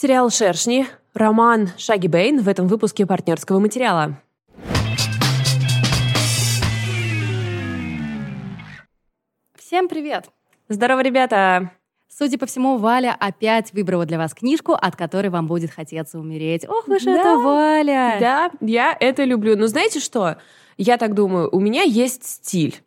Сериал «Шершни», роман «Шаги Бэйн» в этом выпуске партнерского материала. Всем привет! Здорово, ребята! Судя по всему, Валя опять выбрала для вас книжку, от которой вам будет хотеться умереть. Ох вы же Да. это, Валя! Да, я это люблю. Но знаете что? Я так думаю, у меня есть стиль.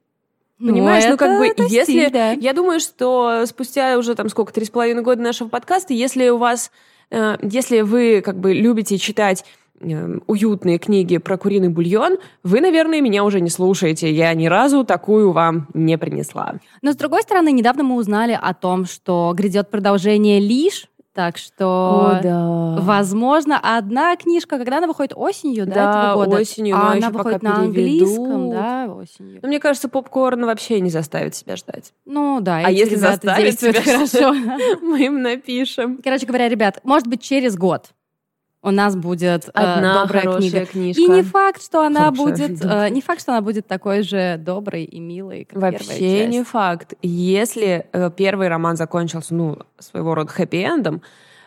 Понимаешь, ну, как бы, это если... стиль, да. Я думаю, что спустя уже там сколько, три с половиной года нашего подкаста, если у вас... э, если вы как бы любите читать э, уютные книги про куриный бульон, вы, наверное, меня уже не слушаете. Я ни разу такую вам не принесла. Но, с другой стороны, недавно мы узнали о том, что грядет продолжение «Лишь», так что... да. Возможно, одна книжка, когда она выходит осенью, да, Да, этого года? осенью, а она еще пока выходит на переведут. английском, да, осенью. Но мне кажется, попкорн вообще не заставит себя ждать. Ну да, А если заставит себя хорошо. Мы им напишем. Короче говоря, ребят, может быть, через год у нас будет э, Одна добрая хорошая книга. книжка. И не факт, что она Хорошая. будет, э, не факт, что она будет такой же доброй и милой, как первая Вообще не факт. Если э, первый роман закончился, ну, своего рода хэппи-эндом,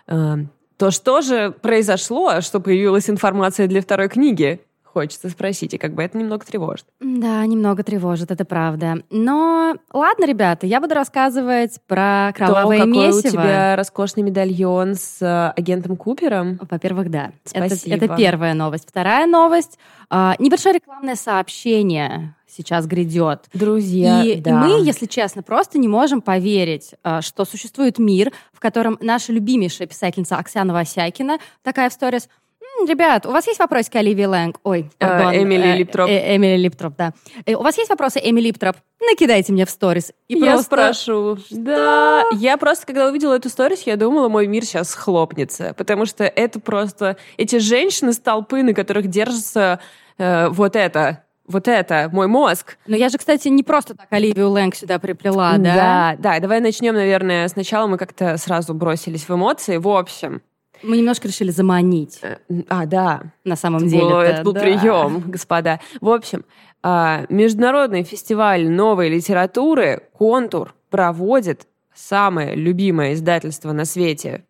э, то что же произошло, что появилась информация для второй книги? Хочется спросить, и как бы это немного тревожит. Да, немного тревожит, это правда. Но ладно, ребята, я буду рассказывать про кровавое То, какой месиво. у тебя роскошный медальон с э, агентом Купером. Во-первых, да. Это, Спасибо. это первая новость. Вторая новость. а, небольшое рекламное сообщение сейчас грядет. Друзья, и, да. мы, если честно, просто не можем поверить, а, что существует мир, в котором наша любимейшая писательница Оксана Васякина такая в сторис «М, Ребят, у вас есть вопросы к Оливии Лэнг? Ой, Э, пардон. Эмили Липтроп. э, Эмили Липтроп, да. Э, У вас есть вопросы, Эмили Липтроп? Накидайте мне в сторис. И я просто... спрошу. Да, я просто, когда увидела эту сторис, я думала, мой мир сейчас схлопнется, потому что это просто эти женщины с толпы, на которых держится э, вот это, вот это, мой мозг. Но я же, кстати, не просто так Оливию Лэнг сюда приплела, да? да, да. Давай начнем, наверное, сначала мы как-то сразу бросились в эмоции. В общем, Мы немножко решили заманить, э, а, да, на самом Это деле. был- это был прием, господа. В общем, а, Международный фестиваль новой литературы «Контур» проводит самое любимое издательство на свете,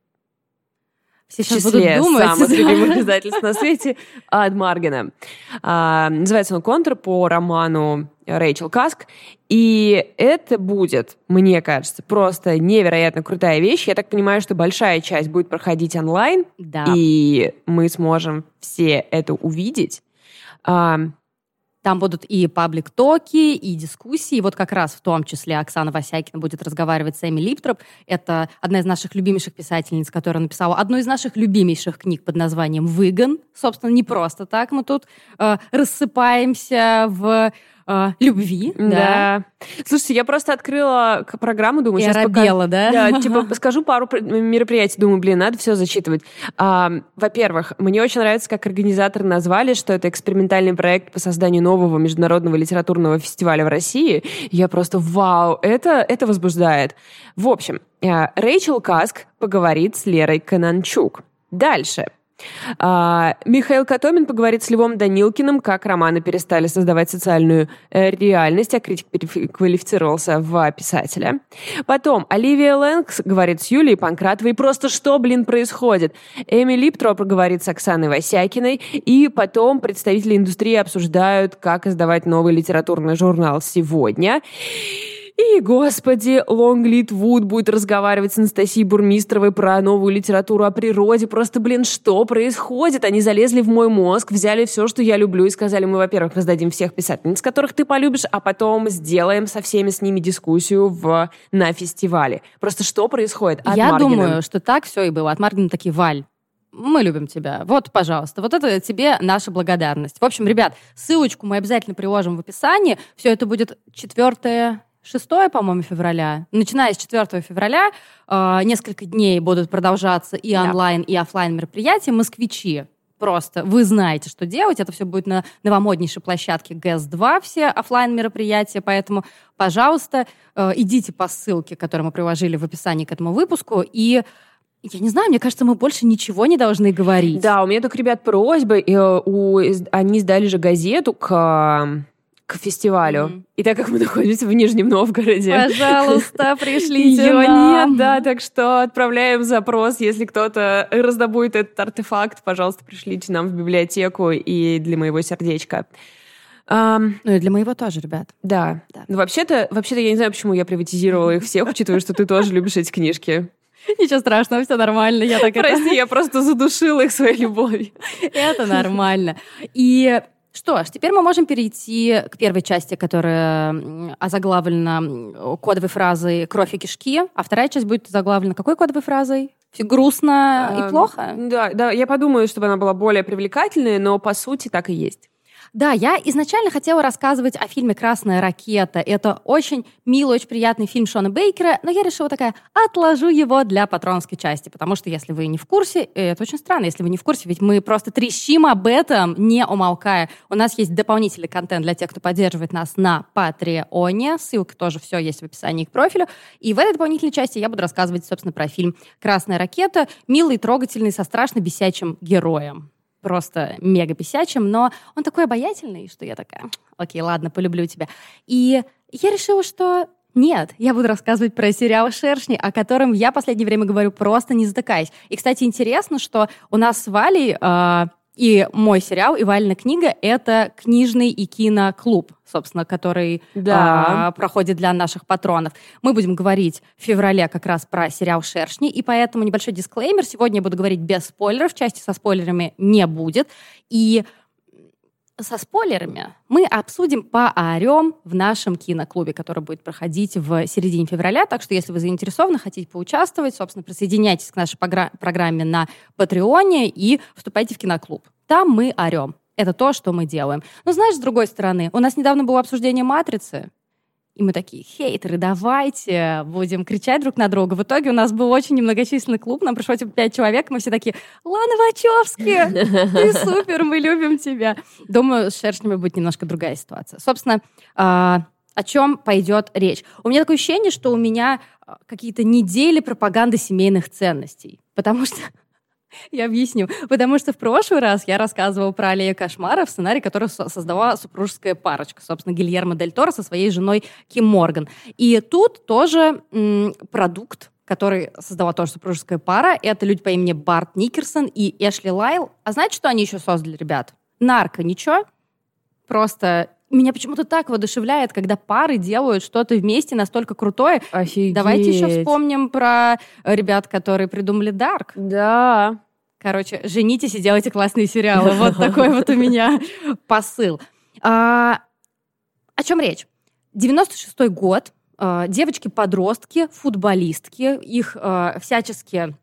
Все в сейчас числе будут думать. самых да. любимых издательств на свете, от Маргена. А, называется он «Контур» по роману Рэйчел Каск. И это будет, мне кажется, просто невероятно крутая вещь. Я так понимаю, что большая часть будет проходить онлайн, Да. и мы сможем все это увидеть. А, Там будут и паблик-токи, и дискуссии. Вот как раз в том числе Оксана Васякина будет разговаривать с Эми Липтроп. Это одна из наших любимейших писательниц, которая написала одну из наших любимейших книг под названием «Выгон». Собственно, не просто так. Мы тут э, рассыпаемся в э, любви. Да. Слушайте, я просто открыла программу, думаю, И сейчас пока... оробела, да? Да, типа, скажу пару пр- мероприятий, думаю, блин, надо все зачитывать. А, во-первых, мне очень нравится, как организаторы назвали, что это экспериментальный проект по созданию нового международного литературного фестиваля в России. Я просто, вау, это, это возбуждает. В общем, э, Рэйчел Каск поговорит с Лерой Кананчук. Дальше. А, Михаил Котомин поговорит с Львом Данилкиным, как романы перестали создавать социальную э, реальность, а критик переквалифицировался в писателя. Потом Оливия Лэнгс говорит с Юлией Панкратовой. Просто что, блин, происходит? Эми Липтроп говорит с Оксаной Васякиной. И потом представители индустрии обсуждают, как издавать новый литературный журнал сегодня. И, господи, Лонглит Вуд будет разговаривать с Анастасией Бурмистровой про новую литературу о природе. Просто, блин, что происходит? Они залезли в мой мозг, взяли все, что я люблю, и сказали, мы, во-первых, раздадим всех писательниц, которых ты полюбишь, а потом сделаем со всеми с ними дискуссию в, на фестивале. Просто что происходит? От Я Маргина. думаю, что так все и было. От Маргина такие, Валь, мы любим тебя. Вот, пожалуйста, вот это тебе наша благодарность. В общем, ребят, ссылочку мы обязательно приложим в описании. Все это будет 4 6, по-моему, февраля. Начиная с 4 февраля э, несколько дней будут продолжаться и Да. онлайн, и оффлайн мероприятия. Москвичи просто вы знаете, что делать. Это все будет на новомоднейшей площадке ГЭС-2, все оффлайн мероприятия. Поэтому, пожалуйста, э, идите по ссылке, которую мы приложили в описании к этому выпуску, и я не знаю, мне кажется, мы больше ничего не должны говорить. Да, у меня только, ребят, просьба. э, Они сдали же газету к к фестивалю. Mm-hmm. И так как мы находимся в Нижнем Новгороде... Пожалуйста, пришлите Ее нет, да, так что отправляем запрос, если кто-то раздобудет этот артефакт, пожалуйста, пришлите нам в библиотеку и для моего сердечка. Um, ну и для моего тоже, ребят. Да. да. Ну, вообще-то, вообще-то я не знаю, почему я приватизировала их всех, учитывая, что ты тоже любишь эти книжки. Ничего страшного, все нормально. Я так Прости, это... я просто задушила их своей любовью. Это нормально. И что ж, теперь мы можем перейти к первой части, которая озаглавлена кодовой фразой «кровь и кишки», а вторая часть будет заглавлена какой кодовой фразой? Грустно и эм, плохо? Да, да, я подумаю, чтобы она была более привлекательной, но по сути так и есть. Да, я изначально хотела рассказывать о фильме «Красная ракета». Это очень милый, очень приятный фильм Шона Бейкера, но я решила такая, отложу его для патронской части, потому что если вы не в курсе, э, это очень странно, если вы не в курсе, ведь мы просто трещим об этом, не умолкая. У нас есть дополнительный контент для тех, кто поддерживает нас на Патреоне, ссылка тоже все есть в описании к профилю. И в этой дополнительной части я буду рассказывать, собственно, про фильм «Красная ракета», милый, трогательный, со страшно бесячим героем просто мега писячим, но он такой обаятельный, что я такая, окей, ладно, полюблю тебя. И я решила, что нет, я буду рассказывать про сериал «Шершни», о котором я в последнее время говорю просто не затыкаясь. И, кстати, интересно, что у нас с Валей э, и мой сериал и Вальна книга — это книжный и киноклуб, собственно, который да. а, проходит для наших патронов. Мы будем говорить в феврале как раз про сериал «Шершни», и поэтому небольшой дисклеймер. Сегодня я буду говорить без спойлеров, части со спойлерами не будет. И со спойлерами мы обсудим поорем в нашем киноклубе, который будет проходить в середине февраля. Так что, если вы заинтересованы, хотите поучаствовать, собственно, присоединяйтесь к нашей программе на Патреоне и вступайте в киноклуб. Там мы орем. Это то, что мы делаем. Но знаешь, с другой стороны, у нас недавно было обсуждение «Матрицы», и мы такие, хейтеры, давайте будем кричать друг на друга. В итоге у нас был очень немногочисленный клуб, нам пришло типа пять человек, мы все такие, Лана Вачовски, ты супер, мы любим тебя. Думаю, с шершнями будет немножко другая ситуация. Собственно, а, о чем пойдет речь? У меня такое ощущение, что у меня а, какие-то недели пропаганды семейных ценностей. Потому что я объясню. Потому что в прошлый раз я рассказывала про Аллею кошмаров, сценарий, который создала супружеская парочка, собственно, Гильермо Дель Торо со своей женой Ким Морган. И тут тоже м, продукт, который создала тоже супружеская пара. Это люди по имени Барт Никерсон и Эшли Лайл. А знаете, что они еще создали, ребят? Нарко, ничего? Просто меня почему-то так воодушевляет, когда пары делают что-то вместе настолько крутое. Офигеть. Давайте еще вспомним про ребят, которые придумали Дарк. Да. Короче, женитесь и делайте классные сериалы. Вот такой вот у меня посыл. А, о чем речь? 96-й год. А, девочки-подростки, футболистки, их а, всячески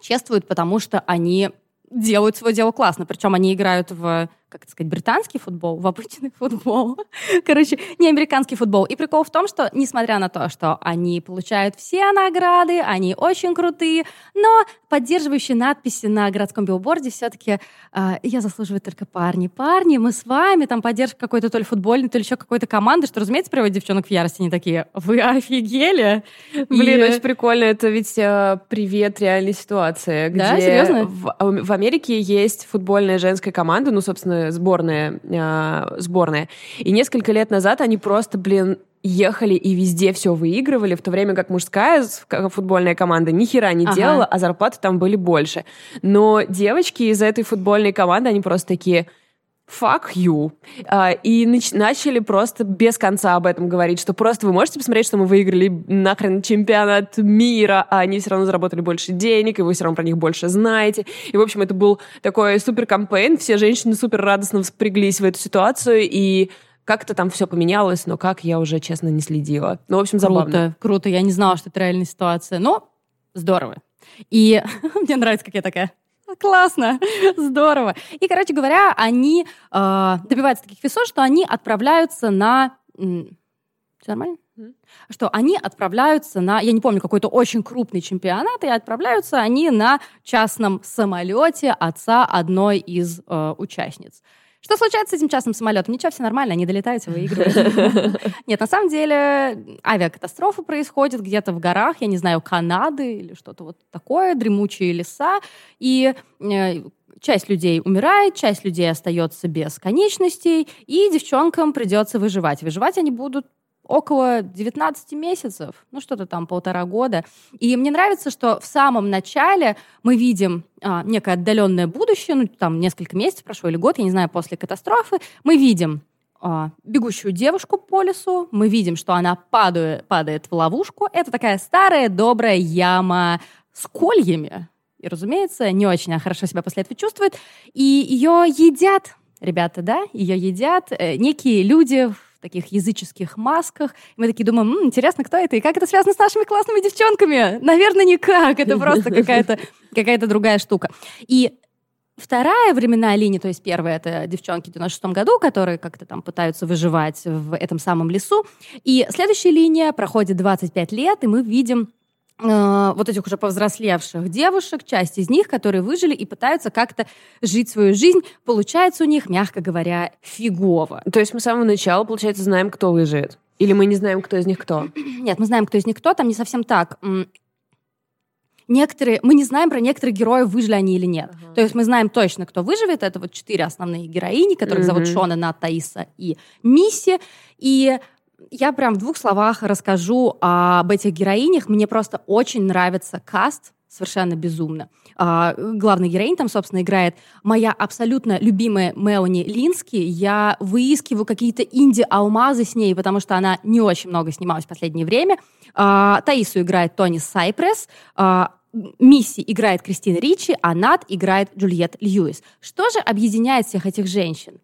чествуют, потому что они делают свое дело классно. Причем они играют в как это сказать, британский футбол, в обычный футбол. Короче, не американский футбол. И прикол в том, что, несмотря на то, что они получают все награды, они очень крутые, но поддерживающие надписи на городском билборде все-таки э, а, «Я заслуживаю только парни». Парни, мы с вами, там поддержка какой-то то ли футбольной, то ли еще какой-то команды, что, разумеется, приводит девчонок в ярость. Они такие «Вы офигели?» Блин, и... очень прикольно. Это ведь э, привет реальной ситуации. Где да, серьезно? В, в Америке есть футбольная женская команда, ну, собственно, сборная, э, сборная. И несколько лет назад они просто, блин, ехали и везде все выигрывали, в то время как мужская футбольная команда ни хера не ага. делала, а зарплаты там были больше. Но девочки из этой футбольной команды, они просто такие fuck you. А, и нач- начали просто без конца об этом говорить, что просто вы можете посмотреть, что мы выиграли нахрен чемпионат мира, а они все равно заработали больше денег, и вы все равно про них больше знаете. И, в общем, это был такой супер кампейн, все женщины супер радостно вспряглись в эту ситуацию, и как-то там все поменялось, но как, я уже, честно, не следила. Ну, в общем, забавно. Круто, круто. Я не знала, что это реальная ситуация. Но здорово. И мне нравится, как я такая классно, здорово. И, короче говоря, они э, добиваются таких весов, что они отправляются на... Все нормально? Что они отправляются на, я не помню, какой-то очень крупный чемпионат, и отправляются они на частном самолете отца одной из э, участниц. Что случается с этим частным самолетом? Ничего, все нормально, они долетают, выигрывают. Нет, на самом деле авиакатастрофа происходит где-то в горах, я не знаю, Канады или что-то вот такое, дремучие леса. И э, часть людей умирает, часть людей остается без конечностей, и девчонкам придется выживать. Выживать они будут около 19 месяцев, ну что-то там полтора года. И мне нравится, что в самом начале мы видим а, некое отдаленное будущее, ну там несколько месяцев прошло или год, я не знаю, после катастрофы, мы видим а, бегущую девушку по лесу, мы видим, что она падает, падает в ловушку. Это такая старая добрая яма с кольями. И, разумеется, не очень хорошо себя после этого чувствует. И ее едят, ребята, да, ее едят э, некие люди в таких языческих масках. И мы такие думаем, М, интересно, кто это и как это связано с нашими классными девчонками? Наверное, никак. Это просто какая-то какая другая штука. И Вторая временная линия, то есть первая, это девчонки в 96 году, которые как-то там пытаются выживать в этом самом лесу. И следующая линия проходит 25 лет, и мы видим э, вот этих уже повзрослевших девушек, часть из них, которые выжили и пытаются как-то жить свою жизнь. Получается у них, мягко говоря, фигово. То есть мы с самого начала, получается, знаем, кто выживет? Или мы не знаем, кто из них кто? Нет, мы знаем, кто из них кто. Там не совсем так некоторые, мы не знаем про некоторых героев, выжили они или нет. Uh-huh. То есть мы знаем точно, кто выживет. Это вот четыре основные героини, которых uh-huh. зовут Шона, Нат, Таиса и Мисси. И я прям в двух словах расскажу об этих героинях. Мне просто очень нравится каст, совершенно безумно. А, главный героинь там, собственно, играет моя абсолютно любимая Мелани Лински. Я выискиваю какие-то инди-алмазы с ней, потому что она не очень много снималась в последнее время. А, Таису играет Тони Сайпресс. А, Мисси играет Кристина Ричи, а Нат играет Джульет Льюис. Что же объединяет всех этих женщин?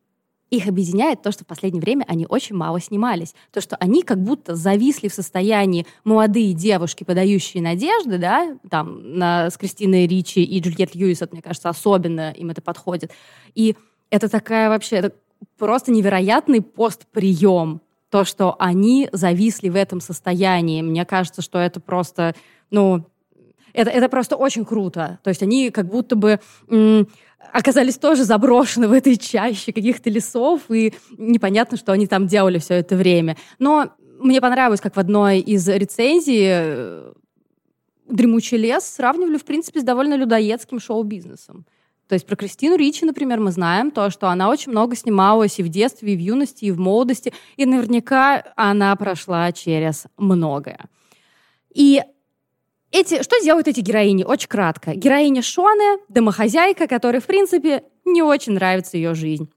Их объединяет то, что в последнее время они очень мало снимались. То, что они как будто зависли в состоянии молодые девушки, подающие надежды, да, там, на, с Кристиной Ричи и Джульет Льюис, мне кажется, особенно им это подходит. И это такая вообще, это просто невероятный постприем. То, что они зависли в этом состоянии. Мне кажется, что это просто, ну, это, это просто очень круто. То есть они как будто бы оказались тоже заброшены в этой чаще каких-то лесов, и непонятно, что они там делали все это время. Но мне понравилось, как в одной из рецензий э, «Дремучий лес» сравнивали, в принципе, с довольно людоедским шоу-бизнесом. То есть про Кристину Ричи, например, мы знаем то, что она очень много снималась и в детстве, и в юности, и в молодости, и наверняка она прошла через многое. И эти, что делают эти героини? Очень кратко. Героиня Шоне, домохозяйка, которой, в принципе, не очень нравится ее жизнь.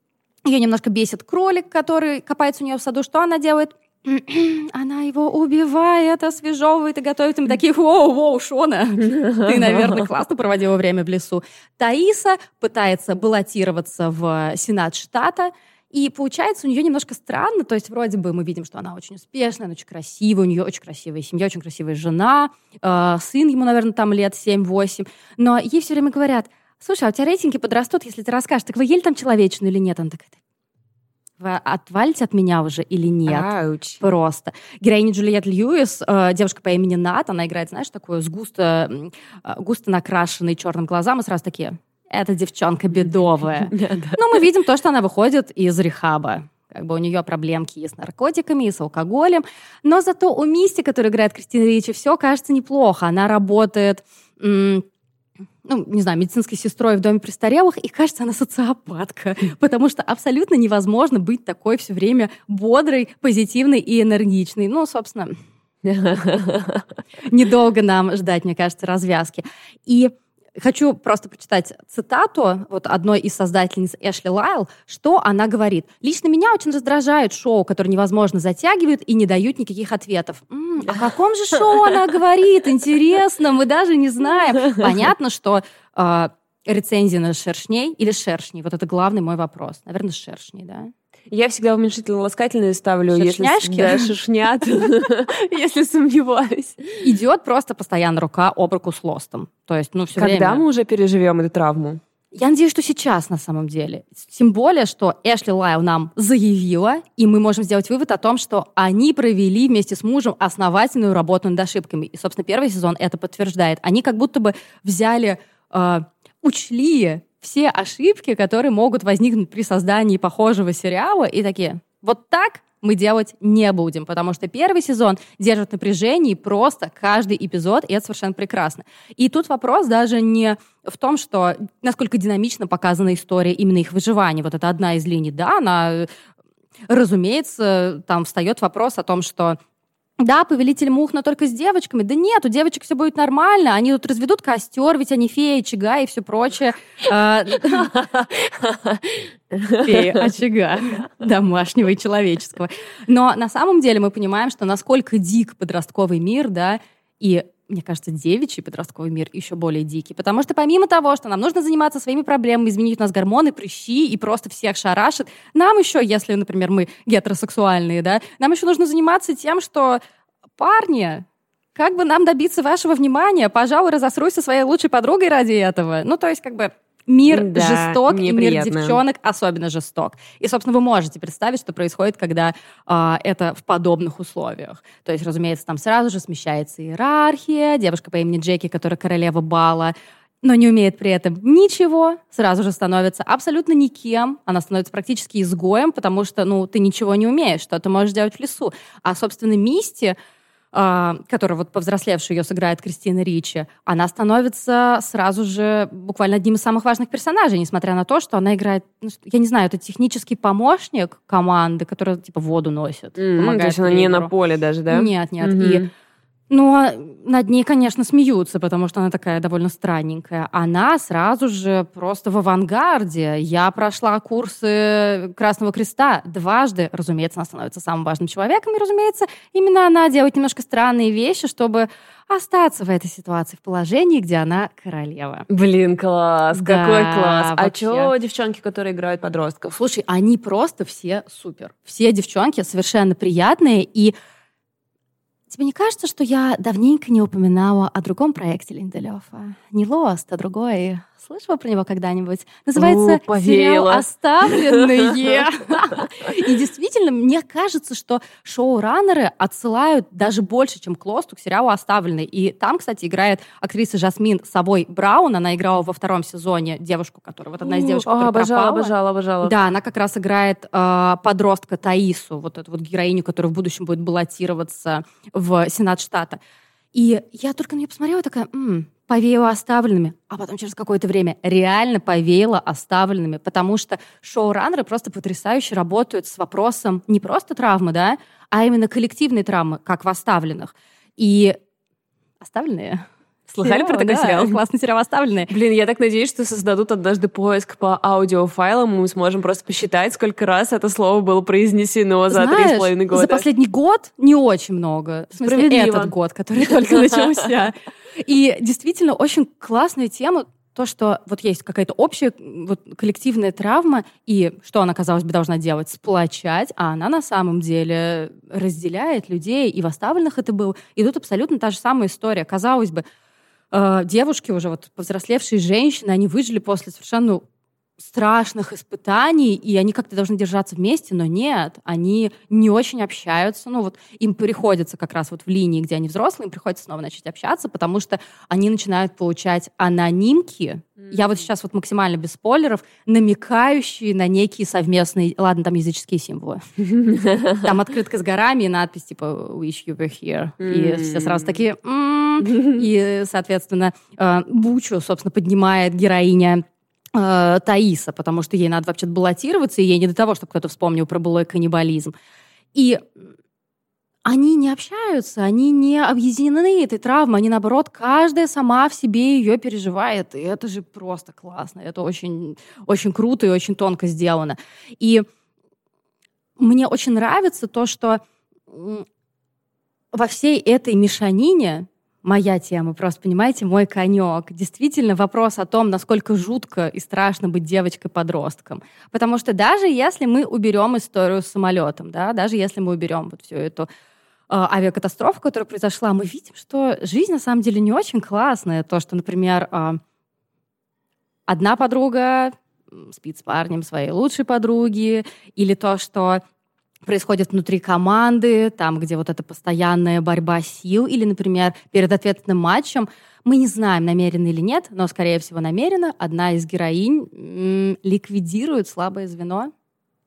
Ее немножко бесит кролик, который копается у нее в саду. Что она делает? она его убивает, освежевывает и готовит. им такие, воу-воу, Шона, ты, наверное, классно проводила время в лесу. Таиса пытается баллотироваться в Сенат штата, и получается у нее немножко странно, то есть вроде бы мы видим, что она очень успешная, она очень красивая, у нее очень красивая семья, очень красивая жена, э, сын ему, наверное, там лет 7-8, но ей все время говорят, слушай, а у тебя рейтинги подрастут, если ты расскажешь, так вы ели там человечную или нет? Она такая, вы отвалите от меня уже или нет? Ауч. Просто. Героиня Джульет Льюис, э, девушка по имени Нат, она играет, знаешь, такую с густо, э, густо накрашенной черным глазам, и сразу такие, эта девчонка бедовая. Но мы видим то, что она выходит из рехаба. Как бы у нее проблемки и с наркотиками, и с алкоголем. Но зато у Мисти, которая играет Кристина Ричи, все кажется неплохо. Она работает ну, не знаю, медицинской сестрой в доме престарелых, и кажется, она социопатка, потому что абсолютно невозможно быть такой все время бодрой, позитивной и энергичной. Ну, собственно, недолго нам ждать, мне кажется, развязки. И Хочу просто прочитать цитату вот одной из создательниц Эшли Лайл, что она говорит. «Лично меня очень раздражают шоу, которые невозможно затягивают и не дают никаких ответов». М-м, о каком же шоу она говорит? Интересно, мы даже не знаем. Понятно, что э, рецензия на шершней или шершней? Вот это главный мой вопрос. Наверное, шершней, да? Я всегда уменьшительно-ласкательные ставлю, Шершняшки? если да, шершнят, если сомневаюсь. Идет просто постоянно рука об руку с лостом. То есть, ну, все Когда время... мы уже переживем эту травму? Я надеюсь, что сейчас на самом деле. Тем более, что Эшли Лайл нам заявила, и мы можем сделать вывод о том, что они провели вместе с мужем основательную работу над ошибками. И, собственно, первый сезон это подтверждает. Они как будто бы взяли, э, учли все ошибки, которые могут возникнуть при создании похожего сериала, и такие, вот так мы делать не будем, потому что первый сезон держит напряжение просто каждый эпизод, и это совершенно прекрасно. И тут вопрос даже не в том, что насколько динамично показана история именно их выживания. Вот это одна из линий, да, она, разумеется, там встает вопрос о том, что да, повелитель мух, но только с девочками. Да нет, у девочек все будет нормально. Они тут разведут костер, ведь они феи, очага и все прочее. А, феи, очага, домашнего и человеческого. Но на самом деле мы понимаем, что насколько дик подростковый мир, да, и мне кажется, девичий подростковый мир еще более дикий. Потому что помимо того, что нам нужно заниматься своими проблемами, изменить у нас гормоны, прыщи и просто всех шарашит, нам еще, если, например, мы гетеросексуальные, да, нам еще нужно заниматься тем, что парни, как бы нам добиться вашего внимания? Пожалуй, разосруй со своей лучшей подругой ради этого. Ну, то есть, как бы, Мир да, жесток, и мир девчонок особенно жесток. И, собственно, вы можете представить, что происходит, когда э, это в подобных условиях. То есть, разумеется, там сразу же смещается иерархия, девушка по имени Джеки, которая королева бала, но не умеет при этом ничего, сразу же становится абсолютно никем, она становится практически изгоем, потому что, ну, ты ничего не умеешь, что ты можешь делать в лесу. А, собственно, Мисти а, которая вот повзрослевшая ее сыграет Кристина Ричи, она становится сразу же буквально одним из самых важных персонажей, несмотря на то, что она играет, ну, я не знаю, это технический помощник команды, которая типа воду носит. Mm-hmm, то есть она не на поле даже, да? Нет, нет. Mm-hmm. И ну, над ней, конечно, смеются, потому что она такая довольно странненькая. Она сразу же просто в авангарде. Я прошла курсы Красного Креста дважды. Разумеется, она становится самым важным человеком, и, разумеется, именно она делает немножко странные вещи, чтобы остаться в этой ситуации, в положении, где она королева. Блин, класс, да, какой класс. А что девчонки, которые играют подростков? Слушай, они просто все супер. Все девчонки совершенно приятные, и Тебе не кажется, что я давненько не упоминала о другом проекте Линделёфа? Не Lost, а другой Слышала про него когда-нибудь? Называется О, сериал «Оставленные». И действительно, мне кажется, что шоураннеры отсылают даже больше, чем к Лосту, к сериалу «Оставленные». И там, кстати, играет актриса Жасмин Собой Браун. Она играла во втором сезоне девушку, которая... Вот одна из девушек, которая обожала, обожала, обожала. Да, она как раз играет э, подростка Таису, вот эту вот героиню, которая в будущем будет баллотироваться в Сенат штата. И я только на нее посмотрела, такая, м-м, повеяло оставленными, а потом через какое-то время реально повеяло оставленными, потому что шоураннеры просто потрясающе работают с вопросом не просто травмы, да, а именно коллективной травмы, как в оставленных. И оставленные Слыхали сериал, про такой да, сериал? Классный сериал «Оставленные». Блин, я так надеюсь, что создадут однажды поиск по аудиофайлам, и мы сможем просто посчитать, сколько раз это слово было произнесено за три с половиной года. за последний год не очень много. В смысле, этот год, который только начался. И действительно очень классная тема, то, что вот есть какая-то общая вот, коллективная травма, и что она, казалось бы, должна делать? Сплочать, а она на самом деле разделяет людей, и в оставленных это был. И тут абсолютно та же самая история. Казалось бы, э, девушки уже, вот повзрослевшие женщины, они выжили после совершенно страшных испытаний, и они как-то должны держаться вместе, но нет, они не очень общаются. Ну вот им приходится как раз вот в линии, где они взрослые, им приходится снова начать общаться, потому что они начинают получать анонимки. Mm-hmm. Я вот сейчас вот максимально без спойлеров, намекающие на некие совместные, ладно, там языческие символы. Там открытка с горами и надпись типа «Wish you were here». И все сразу такие И, соответственно, э, Бучу, собственно, поднимает героиня э, Таиса, потому что ей надо вообще баллотироваться, и ей не до того, чтобы кто-то вспомнил про былой каннибализм. И они не общаются, они не объединены этой травмой, они, наоборот, каждая сама в себе ее переживает, и это же просто классно, это очень, очень круто и очень тонко сделано. И мне очень нравится то, что во всей этой мешанине моя тема, просто, понимаете, мой конек. Действительно вопрос о том, насколько жутко и страшно быть девочкой-подростком. Потому что даже если мы уберем историю с самолетом, да, даже если мы уберем вот всю эту э, авиакатастрофу, которая произошла, мы видим, что жизнь на самом деле не очень классная. То, что, например, э, одна подруга спит с парнем своей лучшей подруги, или то, что происходит внутри команды, там, где вот эта постоянная борьба сил, или, например, перед ответным матчем, мы не знаем, намеренно или нет, но, скорее всего, намеренно, одна из героинь м- ликвидирует слабое звено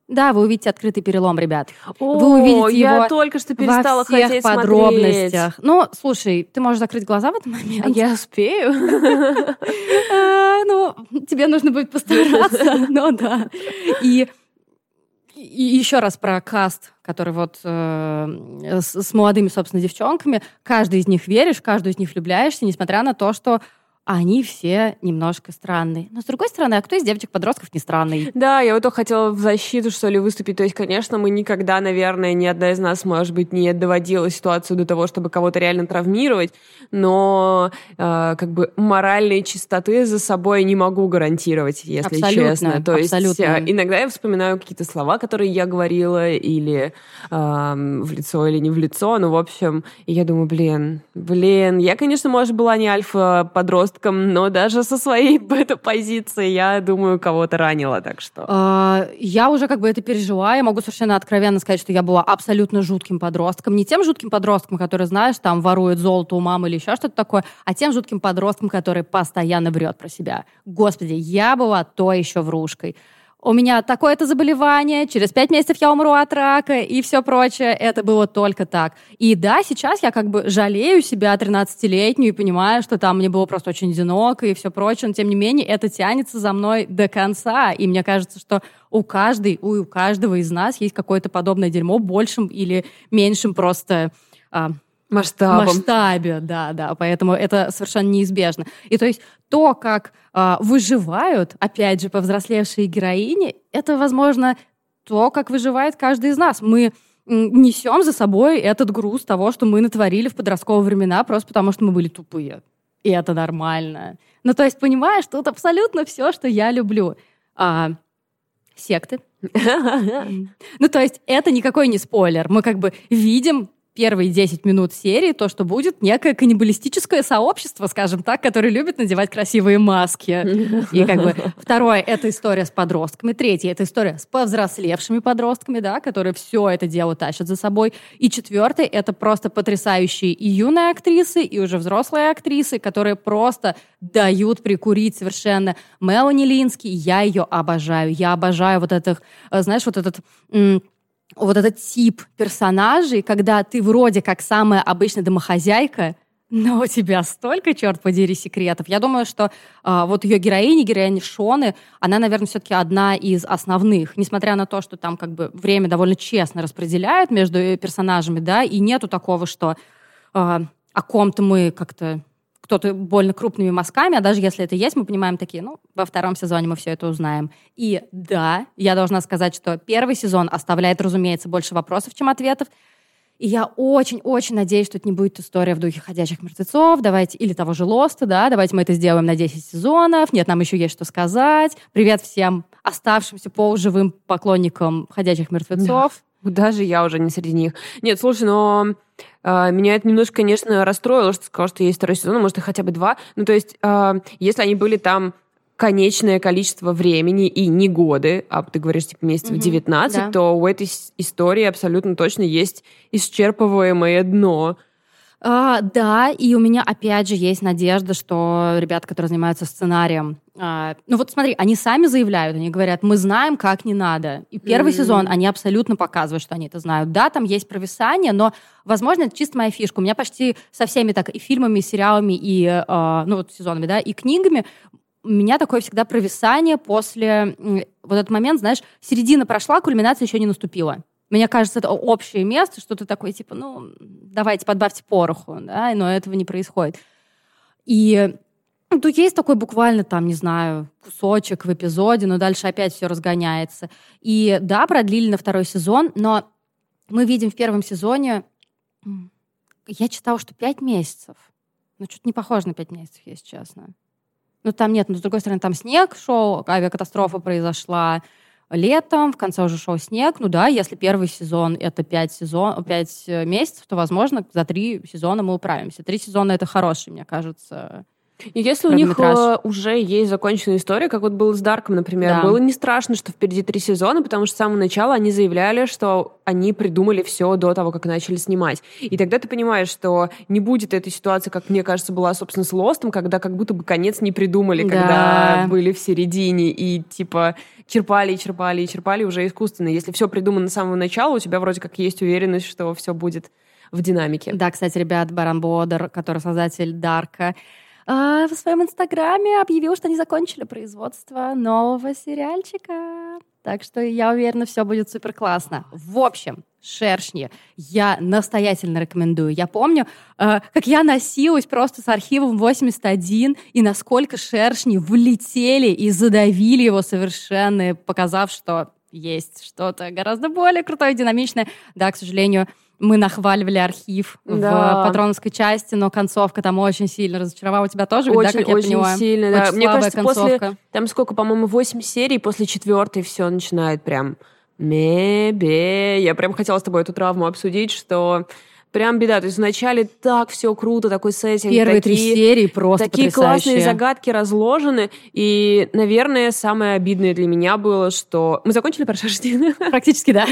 Да, вы увидите открытый перелом, ребят. О, вы увидите я его только что перестала во всех хотеть подробностях. смотреть. Ну, слушай, ты можешь закрыть глаза в этот момент. А Я успею? А, Ну, тебе нужно будет постараться, но да. И и еще раз про каст, который вот э, с, с молодыми, собственно, девчонками. Каждый из них веришь, каждую из них влюбляешься, несмотря на то, что они все немножко странные. Но, с другой стороны, а кто из девочек-подростков не странный? Да, я вот только хотела в защиту, что ли, выступить. То есть, конечно, мы никогда, наверное, ни одна из нас, может быть, не доводила ситуацию до того, чтобы кого-то реально травмировать, но э, как бы моральной чистоты за собой не могу гарантировать, если Абсолютно, честно. То есть абсолютно. э, иногда я вспоминаю какие-то слова, которые я говорила, или э, в лицо, или не в лицо, ну, в общем, и я думаю, блин, блин, я, конечно, может, была не альфа-подростком, но даже со своей бета-позиции я думаю, кого-то ранила, так что... А, Я уже как бы это пережила, я могу совершенно откровенно сказать, что я была абсолютно жутким подростком. Не тем жутким подростком, который, знаешь, там ворует золото у мамы или еще что-то такое, а тем жутким подростком, который постоянно врет про себя. Господи, я была то еще врушкой. У меня такое-то заболевание, через пять месяцев я умру от рака и все прочее. Это было только так. И да, сейчас я как бы жалею себя 13-летнюю и понимаю, что там мне было просто очень одиноко и все прочее, но тем не менее это тянется за мной до конца. И мне кажется, что у каждой, у каждого из нас есть какое-то подобное дерьмо большим или меньшим просто а, Масштабом. масштабе, да, да, поэтому это совершенно неизбежно. И то есть то, как а, выживают, опять же, повзрослевшие героини, это, возможно, то, как выживает каждый из нас. Мы несем за собой этот груз того, что мы натворили в подростковые времена, просто потому что мы были тупые. И это нормально. Ну, то есть, понимаешь, тут абсолютно все, что я люблю. А, секты. Ну, то есть, это никакой не спойлер. Мы как бы видим первые 10 минут серии то, что будет некое каннибалистическое сообщество, скажем так, которое любит надевать красивые маски. И как бы второе — это история с подростками. Третье — это история с повзрослевшими подростками, да, которые все это дело тащат за собой. И четвертое — это просто потрясающие и юные актрисы, и уже взрослые актрисы, которые просто дают прикурить совершенно. Мелани Линский, я ее обожаю. Я обожаю вот этих, э, знаешь, вот этот... вот этот тип персонажей, когда ты вроде как самая обычная домохозяйка, но у тебя столько, черт подери, секретов. Я думаю, что а, вот ее героиня, героиня Шоны, она, наверное, все-таки одна из основных, несмотря на то, что там как бы время довольно честно распределяют между э, персонажами, да, и нету такого, что а, о ком-то мы как-то кто-то больно крупными мазками, а даже если это есть, мы понимаем такие, ну, во втором сезоне мы все это узнаем. И да, я должна сказать, что первый сезон оставляет, разумеется, больше вопросов, чем ответов. И я очень-очень надеюсь, что это не будет история в духе «Ходячих мертвецов», давайте, или того же «Лоста», да, давайте мы это сделаем на 10 сезонов, нет, нам еще есть что сказать. Привет всем оставшимся полуживым поклонникам «Ходячих мертвецов». Даже я уже не среди них. Нет, слушай, но э, меня это немножко, конечно, расстроило, что ты сказал, что есть второй сезон, а может, и хотя бы два. Ну, то есть, э, если они были там конечное количество времени и не годы, а ты говоришь, типа, месяцев Мгм, 19, да. то у этой истории абсолютно точно есть исчерпываемое дно. А, да, и у меня опять же есть надежда, что ребята, которые занимаются сценарием, а, ну вот смотри, они сами заявляют, они говорят, мы знаем, как не надо. И первый Мгм. сезон они абсолютно показывают, что они это знают. Да, там есть провисание, но, возможно, это чисто моя фишка. У меня почти со всеми так и фильмами, и сериалами, и, а, ну вот сезонами, да, и книгами у меня такое всегда провисание после вот этот момент, знаешь, середина прошла, кульминация еще не наступила. Мне кажется, это общее место, что ты такой, типа, ну, давайте подбавьте пороху, да, но этого не происходит. И ну, есть такой буквально там, не знаю, кусочек в эпизоде, но дальше опять все разгоняется. И да, продлили на второй сезон, но мы видим в первом сезоне, я читала, что пять месяцев. Ну, что-то не похоже на пять месяцев, если честно. Ну, там нет, но с другой стороны, там снег шел, авиакатастрофа произошла летом, в конце уже шел снег. Ну да, если первый сезон — это пять, сезон, пять э, месяцев, то, возможно, за три сезона мы управимся. Три сезона — это хороший, мне кажется, И если у них э, уже есть законченная история, как вот было с Дарком, например, да. было не страшно, что впереди три сезона, потому что с самого начала они заявляли, что они придумали все до того, как начали снимать. И тогда ты понимаешь, что не будет этой ситуации, как мне кажется, была, собственно, с Лостом, когда как будто бы конец не придумали, да. когда были в середине и типа черпали, черпали и черпали уже искусственно. Если все придумано с самого начала, у тебя вроде как есть уверенность, что все будет в динамике. Да, кстати, ребят, Баран Бодер, который создатель Дарка, а, в своем инстаграме объявил, что они закончили производство нового сериальчика. Так что я уверена, все будет супер классно. В общем, шершни я настоятельно рекомендую. Я помню, э, как я носилась просто с архивом 81, и насколько шершни влетели и задавили его совершенно, показав, что есть что-то гораздо более крутое, динамичное. Да, к сожалению, мы нахваливали архив да. в патроновской части, но концовка там очень сильно разочаровала. У тебя тоже, очень, да, как очень я поняла? сильно, да. Очень Мне кажется, концовка. после, там сколько, по-моему, 8 серий, после четвертой все начинает прям мебе. Я прям хотела с тобой эту травму обсудить, что Прям беда. То есть вначале так все круто, такой сеттинг. Первые такие, три серии просто Такие классные загадки разложены. И, наверное, самое обидное для меня было, что... Мы закончили про шашни? Практически, да.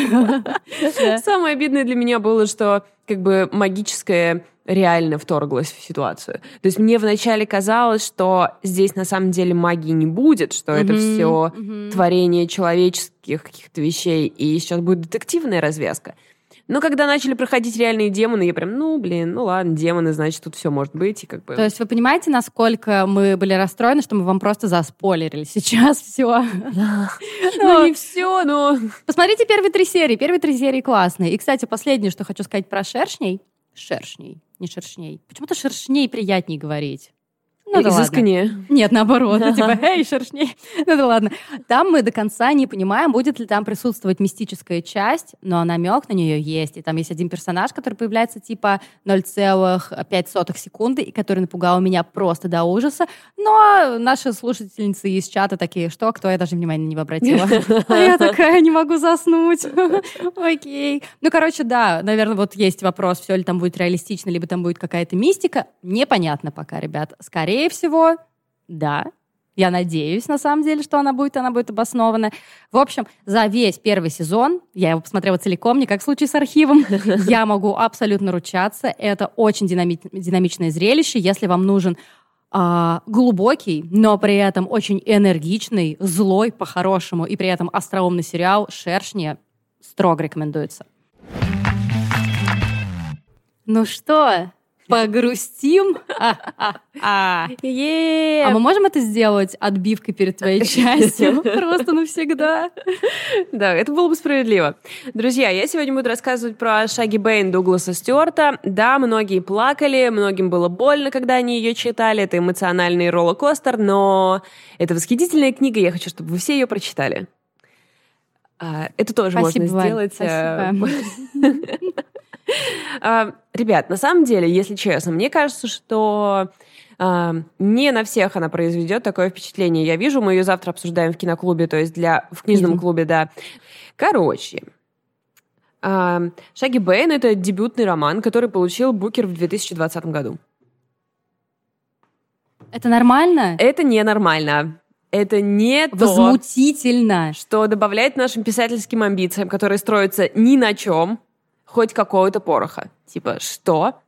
Самое обидное для меня было, что как бы магическое реально вторглась в ситуацию. То есть мне вначале казалось, что здесь на самом деле магии не будет, что mm-hmm, это все mm-hmm. творение человеческих каких-то вещей, и сейчас будет детективная развязка. Но когда начали проходить реальные демоны, я прям, ну, блин, ну ладно, демоны, значит, тут все может быть. И как бы... То есть вы понимаете, насколько мы были расстроены, что мы вам просто заспойлерили сейчас все? Ну, не все, но... Посмотрите первые три серии. Первые три серии классные. И, кстати, последнее, что хочу сказать про шершней. Шершней, не шершней. Почему-то шершней приятнее говорить. Ну да Изысканнее. ладно. Нет, наоборот. Ну, типа, эй, шершней. Ну да ладно. Там мы до конца не понимаем, будет ли там присутствовать мистическая часть, но намек на нее есть. И там есть один персонаж, который появляется типа 0,5 секунды, и который напугал меня просто до ужаса. Но наши слушательницы из чата такие, что, кто, я даже внимания не обратила. А я такая, не могу заснуть. Окей. Ну, короче, да, наверное, вот есть вопрос, все ли там будет реалистично, либо там будет какая-то мистика. Непонятно пока, ребят. Скорее Скорее всего, да. Я надеюсь, на самом деле, что она будет, она будет обоснована. В общем, за весь первый сезон, я его посмотрела целиком, не как в случае с архивом, я могу абсолютно ручаться. Это очень динами- динамичное зрелище. Если вам нужен а, глубокий, но при этом очень энергичный, злой по-хорошему, и при этом остроумный сериал «Шершни» строго рекомендуется. Ну что, Погрустим? А мы можем это сделать отбивкой перед твоей частью? Просто навсегда. Да, это было бы справедливо. Друзья, я сегодня буду рассказывать про Шаги Бэйн Дугласа Стюарта. Да, многие плакали, многим было больно, когда они ее читали. Это эмоциональный роллер-костер, но это восхитительная книга. Я хочу, чтобы вы все ее прочитали. А, это тоже Спасибо, можно сделать. Э, Спасибо. А, ребят, на самом деле, если честно, мне кажется, что а, не на всех она произведет такое впечатление. Я вижу, мы ее завтра обсуждаем в киноклубе, то есть для в книжном клубе, да. Короче, а, Шаги Бэйн — это дебютный роман, который получил Букер в 2020 году. Это нормально? Это ненормально. Это не Возмутительно. то, что добавляет нашим писательским амбициям, которые строятся ни на чем, хоть какого-то пороха. Типа, что?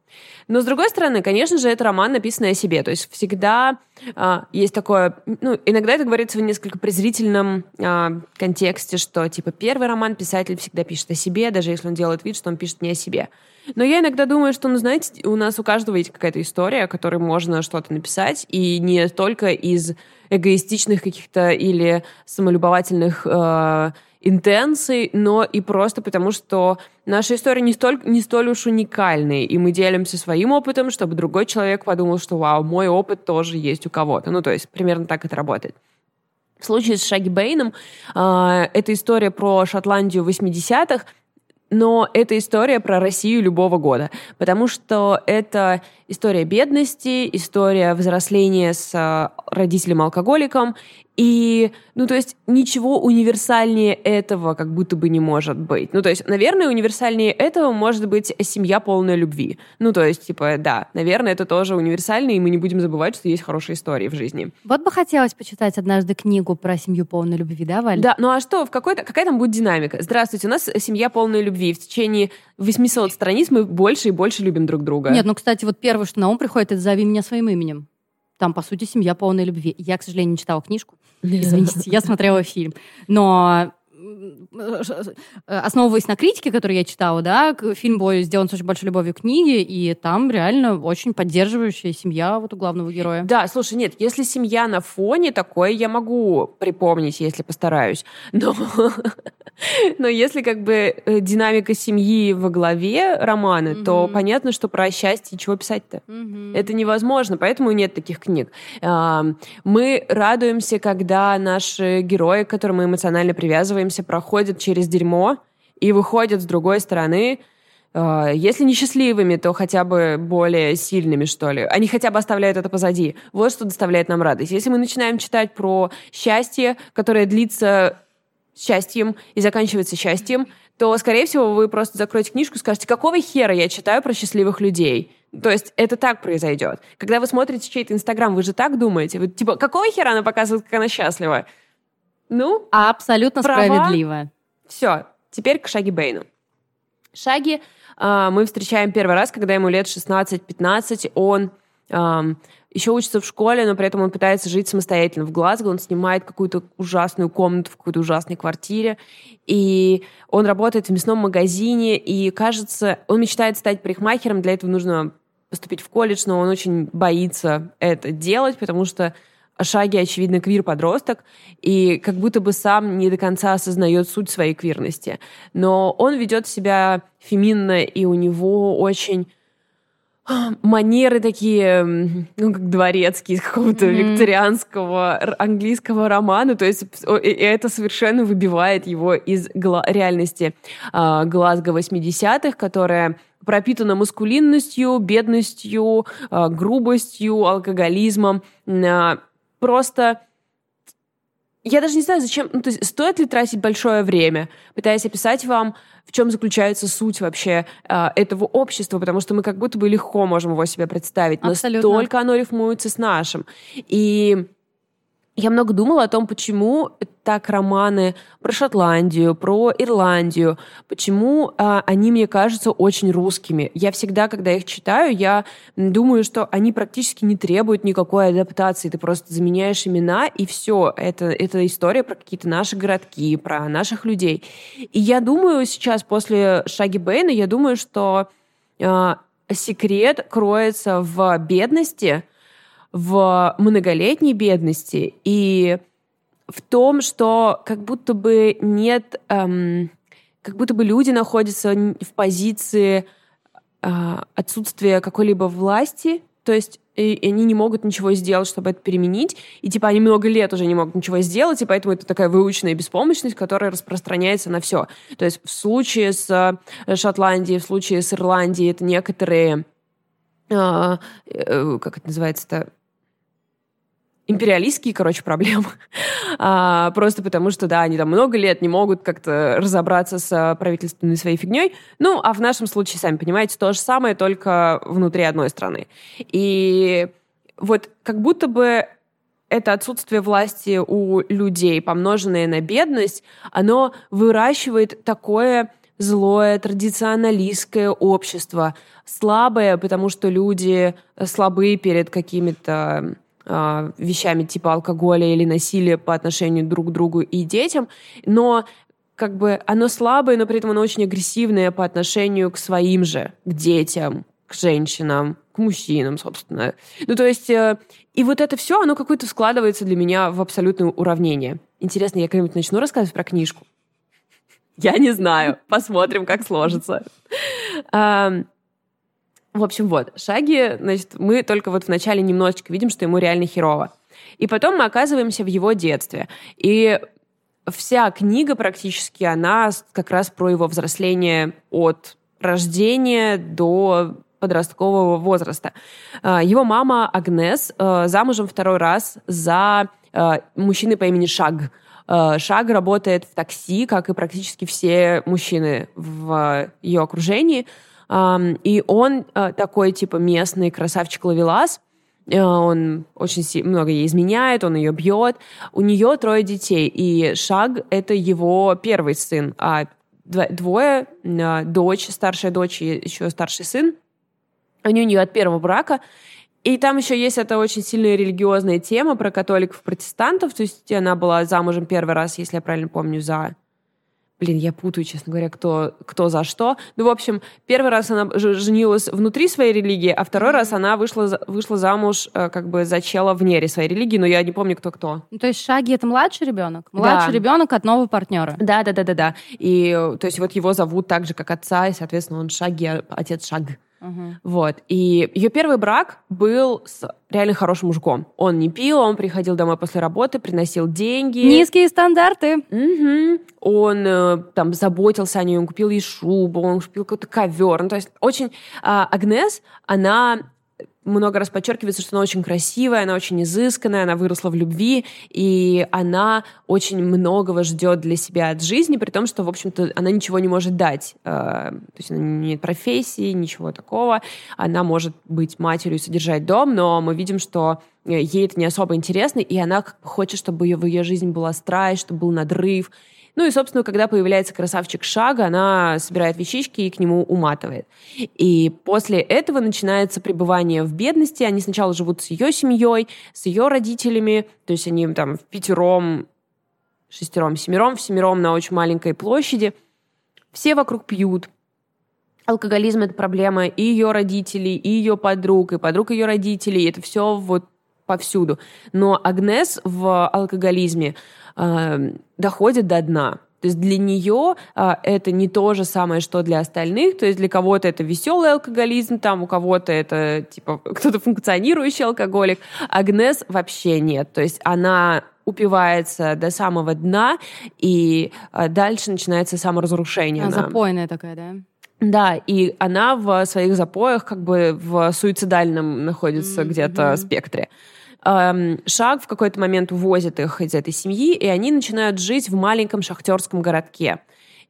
Но, с другой стороны, конечно же, это роман, написанный о себе. То есть всегда а, есть такое... Ну, иногда это говорится в несколько презрительном а, контексте, что, типа, первый роман писатель всегда пишет о себе, даже если он делает вид, что он пишет не о себе. Но я иногда думаю, что, ну, знаете, у нас у каждого есть какая-то история, о которой можно что-то написать, и не только из эгоистичных каких-то или самолюбовательных э, интенций, но и просто потому, что наша история не столь, не столь уж уникальная, и мы делимся своим опытом, чтобы другой человек подумал, что вау, мой опыт тоже есть у кого-то. Ну, то есть примерно так это работает. В случае с Шаги Бэйном э, это история про Шотландию 80-х, но это история про Россию любого года, потому что это история бедности, история взросления с родителем-алкоголиком. И, ну, то есть ничего универсальнее этого как будто бы не может быть. Ну, то есть, наверное, универсальнее этого может быть семья полная любви. Ну, то есть, типа, да, наверное, это тоже универсально, и мы не будем забывать, что есть хорошие истории в жизни. Вот бы хотелось почитать однажды книгу про семью полной любви, да, Валь? Да, ну а что, в какой-то, какая там будет динамика? Здравствуйте, у нас семья полной любви. В течение 800 страниц мы больше и больше любим друг друга. Нет, ну, кстати, вот первое, что на ум приходит, это «Зови меня своим именем». Там, по сути, семья полной любви. Я, к сожалению, не читала книжку. Извините, я смотрела фильм. Но основываясь на критике, которую я читала, да, фильм был сделан с очень большой любовью к книге, и там реально очень поддерживающая семья вот у главного героя. Да, слушай, нет, если семья на фоне такое, я могу припомнить, если постараюсь. Но, но если как бы э, динамика семьи во главе романа, mm-hmm. то понятно, что про счастье чего писать-то. Mm-hmm. Это невозможно, поэтому нет таких книг. Мы радуемся, когда наши герои, к которым мы эмоционально привязываемся, проходят через дерьмо и выходят с другой стороны, э, если не счастливыми, то хотя бы более сильными, что ли. Они хотя бы оставляют это позади. Вот что доставляет нам радость. Если мы начинаем читать про счастье, которое длится счастьем и заканчивается счастьем, то, скорее всего, вы просто закроете книжку и скажете, какого хера я читаю про счастливых людей? То есть это так произойдет. Когда вы смотрите чей-то Инстаграм, вы же так думаете? Вы, типа, какого хера она показывает, как она счастлива? Ну, абсолютно права. справедливо. Все, теперь к Шаги Бейну. Шаги э, мы встречаем первый раз, когда ему лет 16-15. Он э, еще учится в школе, но при этом он пытается жить самостоятельно в Глазго. Он снимает какую-то ужасную комнату в какой-то ужасной квартире. И он работает в мясном магазине. И, кажется, он мечтает стать парикмахером. Для этого нужно поступить в колледж, но он очень боится это делать, потому что Шаги, очевидно, квир-подросток, и как будто бы сам не до конца осознает суть своей квирности. Но он ведет себя феминно, и у него очень манеры такие, ну, как дворецкие из какого-то mm-hmm. викторианского английского романа, то есть и это совершенно выбивает его из гла- реальности э, Глазго 80-х, которая пропитана маскулинностью, бедностью, э, грубостью, алкоголизмом. Э, просто я даже не знаю, зачем, ну, то есть стоит ли тратить большое время, пытаясь описать вам, в чем заключается суть вообще э, этого общества, потому что мы как будто бы легко можем его себе представить, Абсолютно. настолько оно рифмуется с нашим. И я много думала о том, почему так романы про Шотландию, про Ирландию, почему а, они мне кажутся очень русскими. Я всегда, когда их читаю, я думаю, что они практически не требуют никакой адаптации. Ты просто заменяешь имена, и все. Это, это история про какие-то наши городки, про наших людей. И я думаю сейчас, после Шаги Бэйна, я думаю, что а, секрет кроется в бедности, в многолетней бедности и в том, что как будто бы нет, эм, как будто бы люди находятся в позиции э, отсутствия какой-либо власти, то есть и, и они не могут ничего сделать, чтобы это переменить, и типа они много лет уже не могут ничего сделать, и поэтому это такая выученная беспомощность, которая распространяется на все. То есть в случае с э, Шотландией, в случае с Ирландией это некоторые э, э, как это называется-то, империалистские, короче, проблемы. а, просто потому что, да, они там много лет не могут как-то разобраться с правительственной своей фигней. Ну, а в нашем случае, сами понимаете, то же самое, только внутри одной страны. И вот как будто бы это отсутствие власти у людей, помноженное на бедность, оно выращивает такое злое традиционалистское общество, слабое, потому что люди слабые перед какими-то э, вещами типа алкоголя или насилия по отношению друг к другу и детям, но как бы оно слабое, но при этом оно очень агрессивное по отношению к своим же, к детям, к женщинам, к мужчинам, собственно. Ну, то есть, э, и вот это все, оно какое-то складывается для меня в абсолютное уравнение. Интересно, я когда-нибудь начну рассказывать про книжку? Я не знаю. Посмотрим, как сложится. В общем, вот, Шаги, значит, мы только вот вначале немножечко видим, что ему реально херово. И потом мы оказываемся в его детстве. И вся книга практически, она как раз про его взросление от рождения до подросткового возраста. А, его мама Агнес а, замужем второй раз за а, мужчиной по имени Шаг. Шаг работает в такси, как и практически все мужчины в ее окружении. И он такой, типа, местный красавчик-ловелас. Он очень много ей изменяет, он ее бьет. У нее трое детей, и Шаг — это его первый сын, а двое, дочь, старшая дочь и еще старший сын, они у нее от первого брака. И там еще есть эта очень сильная религиозная тема про католиков, протестантов. То есть она была замужем первый раз, если я правильно помню, за... Блин, я путаю, честно говоря, кто, кто за что. Ну, в общем, первый раз она женилась внутри своей религии, а второй раз она вышла, вышла замуж э, как бы за чела вне своей религии, но я не помню, кто кто. Ну, то есть Шаги — это младший ребенок? Младший да. ребенок от нового партнера? Да, да, да, да, да. И то есть вот его зовут так же, как отца, и, соответственно, он Шаги, а отец Шаг. Uh-huh. Вот. И ее первый брак был с реально хорошим мужиком. Он не пил, он приходил домой после работы, приносил деньги. Низкие стандарты. Угу. Он э, там заботился о ней, он купил ей шубу, он купил какой-то ковер. Ну, то есть очень... А, Агнес, она много раз подчеркивается, что она очень красивая, она очень изысканная, она выросла в любви, и она очень многого ждет для себя от жизни, при том, что, в общем-то, она ничего не может дать. Э, то есть она не имеет профессии, ничего такого. Она может быть матерью и содержать дом, но мы видим, что ей это не особо интересно, и она хочет, чтобы в ее жизни была страсть, чтобы был надрыв, ну и, собственно, когда появляется красавчик Шага, она собирает вещички и к нему уматывает. И после этого начинается пребывание в бедности. Они сначала живут с ее семьей, с ее родителями, то есть они там в пятером, шестером, семером, в семером на очень маленькой площади. Все вокруг пьют, алкоголизм это проблема и ее родителей, и ее подруг, и подруг ее родителей. Это все вот повсюду. Но Агнес в алкоголизме э, доходит до дна. То есть для нее а, это не то же самое, что для остальных. То есть для кого-то это веселый алкоголизм, там у кого-то это типа кто-то функционирующий алкоголик. Агнес вообще нет. То есть она упивается до самого дна, и а, дальше начинается саморазрушение. А, запойная такая, да? Да, и она в своих запоях как бы в суицидальном находится mm-hmm. где-то спектре. Шаг в какой-то момент увозит их из этой семьи, и они начинают жить в маленьком шахтерском городке.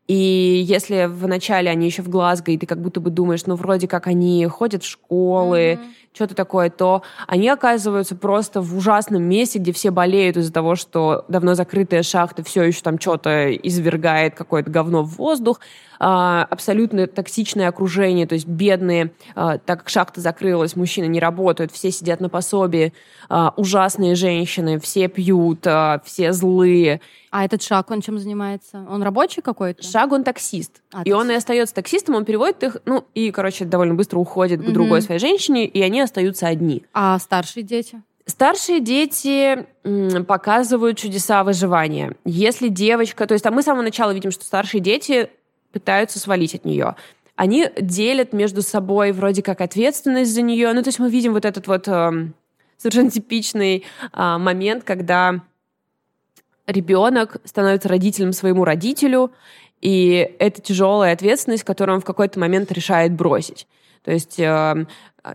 И если вначале они еще в Глазго, и ты как будто бы думаешь, ну, вроде как они ходят в школы, mm-hmm. что-то такое, то они оказываются просто в ужасном месте, где все болеют из-за того, что давно закрытая шахта все еще там что-то извергает, какое-то говно в воздух. А, абсолютно токсичное окружение, то есть бедные, а, так как шахта закрылась, мужчины не работают, все сидят на пособии, а, ужасные женщины, все пьют, все злые. А этот Шаг, он чем занимается? Он рабочий какой-то? Шаг, он таксист. А, и таксист. он и остается таксистом, он переводит их, ну, и, короче, довольно быстро уходит к другой своей женщине, и они остаются одни. А старшие дети? Старшие дети показывают чудеса выживания. Если девочка... То есть там мы с самого начала видим, что старшие дети пытаются свалить от нее. Они делят между собой вроде как ответственность за нее. Ну, то есть мы видим вот этот вот э, совершенно типичный э, момент, когда ребенок становится родителем своему родителю, и это тяжелая ответственность, которую он в какой-то момент решает бросить. То есть э,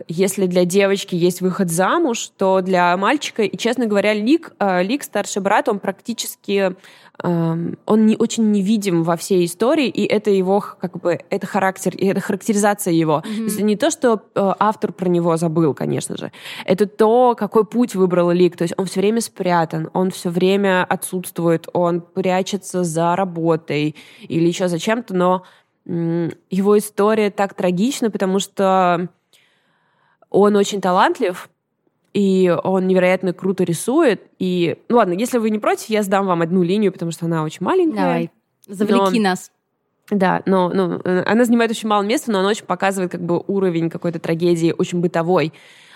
если для девочки есть выход замуж, то для мальчика, и, честно говоря, Лик, э, Лик старший брат, он практически он не очень невидим во всей истории, и это его как бы это характер, и это характеризация его. Mm-hmm. То есть это не то, что э, автор про него забыл, конечно же, это то, какой путь выбрал Лик. То есть он все время спрятан, он все время отсутствует, он прячется за работой или еще за чем-то, но его история так трагична, потому что он очень талантлив, и он невероятно круто рисует. И, ну ладно, если вы не против, я сдам вам одну линию, потому что она очень маленькая. Давай, завлеки но... нас. Да, но ну, она занимает очень мало места, но она очень показывает как бы уровень какой-то трагедии, очень бытовой,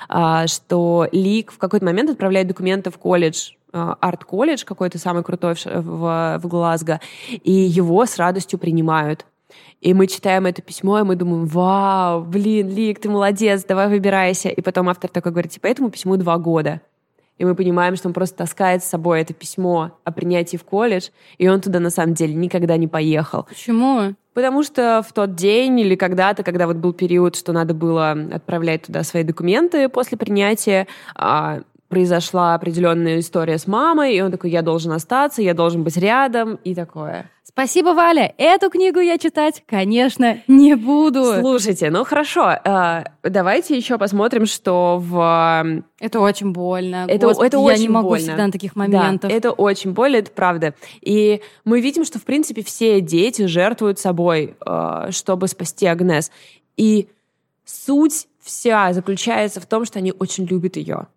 а, что Лик в какой-то момент отправляет документы в колледж, а, арт-колледж какой-то самый крутой в, в, в Глазго, и его с радостью принимают. И мы читаем это письмо, и мы думаем, вау, блин, Лик, ты молодец, давай выбирайся. И потом автор такой говорит, типа, этому письму два года. и мы понимаем, что он просто таскает с собой это письмо о принятии в колледж, и он туда на самом деле никогда не поехал. Почему? Потому что в тот день или когда-то, когда вот был период, что надо было отправлять туда свои документы после принятия, а, произошла определенная история с мамой, и он такой, я должен остаться, я должен быть рядом, и такое. Спасибо, Валя. Эту книгу я читать, конечно, не буду. Слушайте, ну хорошо, э, давайте еще посмотрим, что в... Это очень больно. Это, Господи, это я очень не могу больно. всегда на таких моментах. Да, это очень больно, это правда. И мы видим, что, в принципе, все дети жертвуют собой, э, чтобы спасти Агнес. И суть вся заключается в том, что они очень любят ее